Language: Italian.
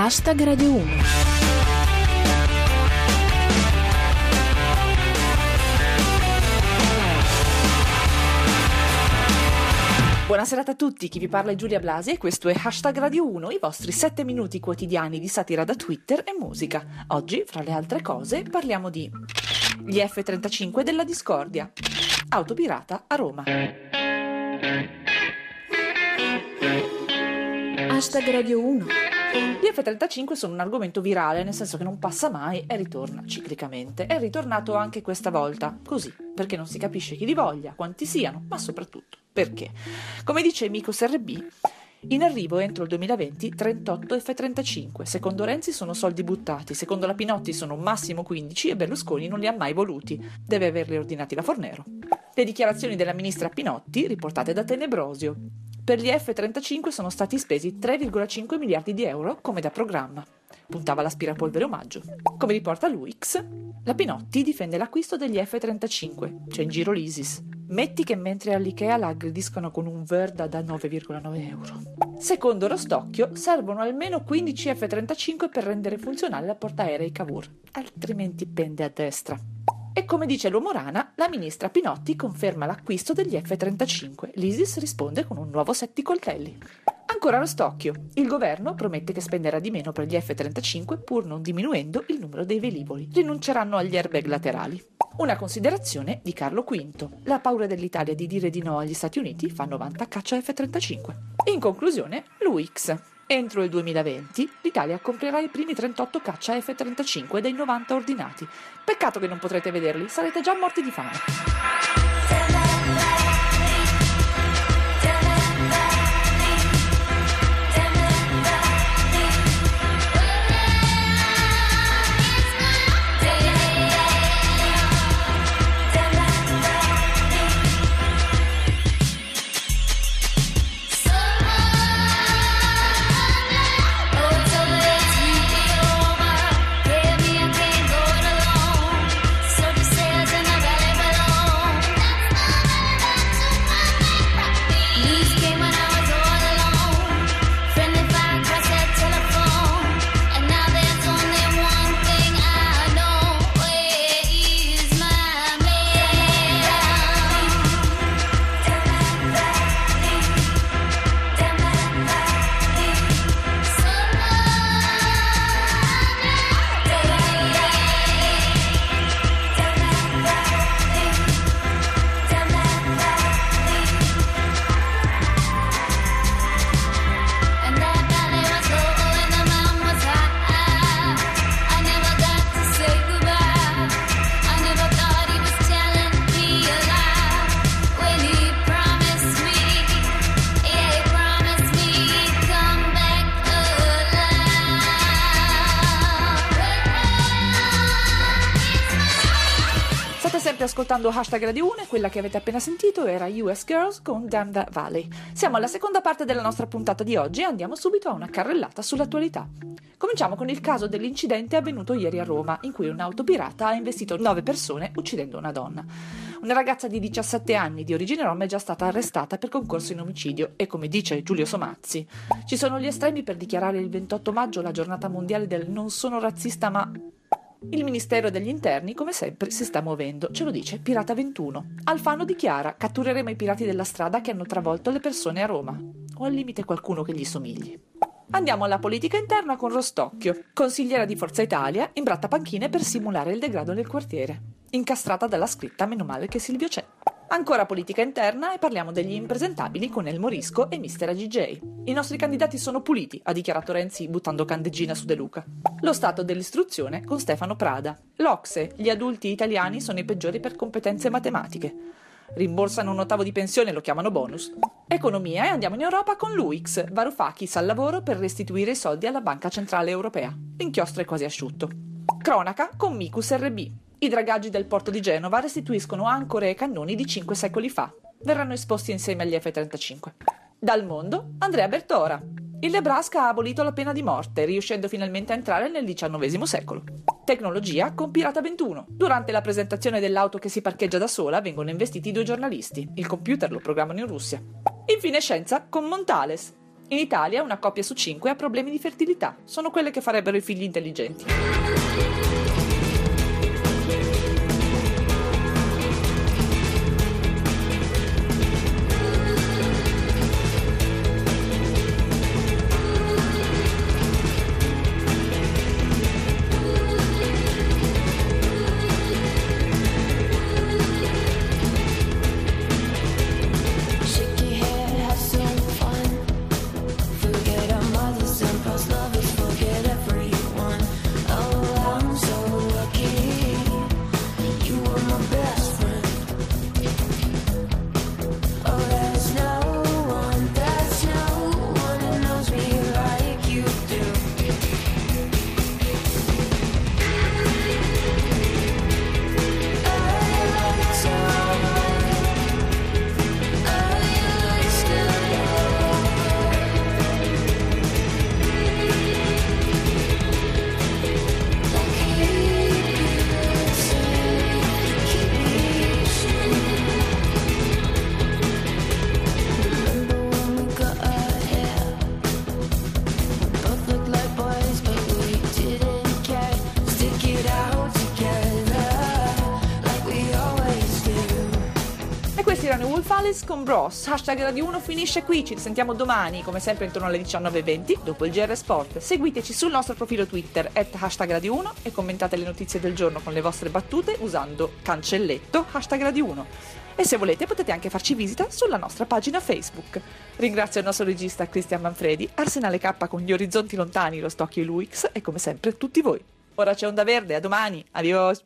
Hashtag Radio 1. Buonasera a tutti, chi vi parla è Giulia Blasi e questo è Hashtag Radio 1, i vostri 7 minuti quotidiani di satira da Twitter e musica. Oggi, fra le altre cose, parliamo di gli F-35 della discordia, autopirata a Roma. Hashtag Radio 1. Gli F-35 sono un argomento virale, nel senso che non passa mai e ritorna ciclicamente. È ritornato anche questa volta, così, perché non si capisce chi li voglia, quanti siano, ma soprattutto perché. Come dice Micos RB, in arrivo entro il 2020 38 F-35. Secondo Renzi sono soldi buttati, secondo la Pinotti sono massimo 15 e Berlusconi non li ha mai voluti. Deve averli ordinati la Fornero. Le dichiarazioni della ministra Pinotti, riportate da Tenebrosio. Per gli F-35 sono stati spesi 3,5 miliardi di euro come da programma. Puntava l'aspirapolvere omaggio. Come riporta l'UX, la Pinotti difende l'acquisto degli F-35. C'è in giro l'ISIS. Metti che mentre all'IKEA la aggrediscono con un Verda da 9,9 euro. Secondo Rostocchio, servono almeno 15 F-35 per rendere funzionale la portaerei Cavour, altrimenti pende a destra. E come dice l'uomo rana, la ministra Pinotti conferma l'acquisto degli F-35. L'ISIS risponde con un nuovo set di coltelli. Ancora Rostocchio. Il governo promette che spenderà di meno per gli F-35 pur non diminuendo il numero dei velivoli. Rinunceranno agli airbag laterali. Una considerazione di Carlo V. La paura dell'Italia di dire di no agli Stati Uniti fa 90 caccia F-35. In conclusione, l'UX. Entro il 2020 l'Italia comprerà i primi 38 caccia F-35 dei 90 ordinati. Peccato che non potrete vederli, sarete già morti di fame. State ascoltando Hashtag Radio 1 e quella che avete appena sentito era US Girls con Damn That Valley. Siamo alla seconda parte della nostra puntata di oggi e andiamo subito a una carrellata sull'attualità. Cominciamo con il caso dell'incidente avvenuto ieri a Roma, in cui un'auto pirata ha investito nove persone uccidendo una donna. Una ragazza di 17 anni di origine rom è già stata arrestata per concorso in omicidio e, come dice Giulio Somazzi, ci sono gli estremi per dichiarare il 28 maggio la giornata mondiale del non sono razzista ma il Ministero degli Interni, come sempre, si sta muovendo, ce lo dice Pirata 21. Alfano dichiara: cattureremo i pirati della strada che hanno travolto le persone a Roma. O al limite qualcuno che gli somigli. Andiamo alla politica interna con Rostocchio, consigliera di Forza Italia, imbratta panchine per simulare il degrado nel quartiere. Incastrata dalla scritta Meno male che Silvio c'è. Ancora politica interna e parliamo degli impresentabili con El Morisco e Mister AGJ. I nostri candidati sono puliti, ha dichiarato Renzi buttando candeggina su De Luca. Lo stato dell'istruzione con Stefano Prada. L'Ocse, gli adulti italiani sono i peggiori per competenze matematiche. Rimborsano un ottavo di pensione, lo chiamano bonus. Economia e andiamo in Europa con l'UX. Varoufakis al lavoro per restituire i soldi alla Banca Centrale Europea. L'inchiostro è quasi asciutto. Cronaca con Micus RB. I dragaggi del porto di Genova restituiscono ancore e cannoni di 5 secoli fa. Verranno esposti insieme agli F-35. Dal mondo, Andrea Bertora. Il Nebraska ha abolito la pena di morte, riuscendo finalmente a entrare nel XIX secolo. Tecnologia con Pirata 21. Durante la presentazione dell'auto che si parcheggia da sola vengono investiti due giornalisti. Il computer lo programmano in Russia. Infine scienza con Montales. In Italia una coppia su cinque ha problemi di fertilità, sono quelle che farebbero i figli intelligenti. Alice con Bros. Hashtag Radio 1 finisce qui, ci sentiamo domani, come sempre intorno alle 19.20, dopo il GR Sport. Seguiteci sul nostro profilo Twitter, at hashtag Radio 1, e commentate le notizie del giorno con le vostre battute usando cancelletto hashtag Radio 1. E se volete potete anche farci visita sulla nostra pagina Facebook. Ringrazio il nostro regista Cristian Manfredi, Arsenale K con gli orizzonti lontani, lo Stocchio e l'UX, e come sempre tutti voi. Ora c'è Onda Verde, a domani, adios!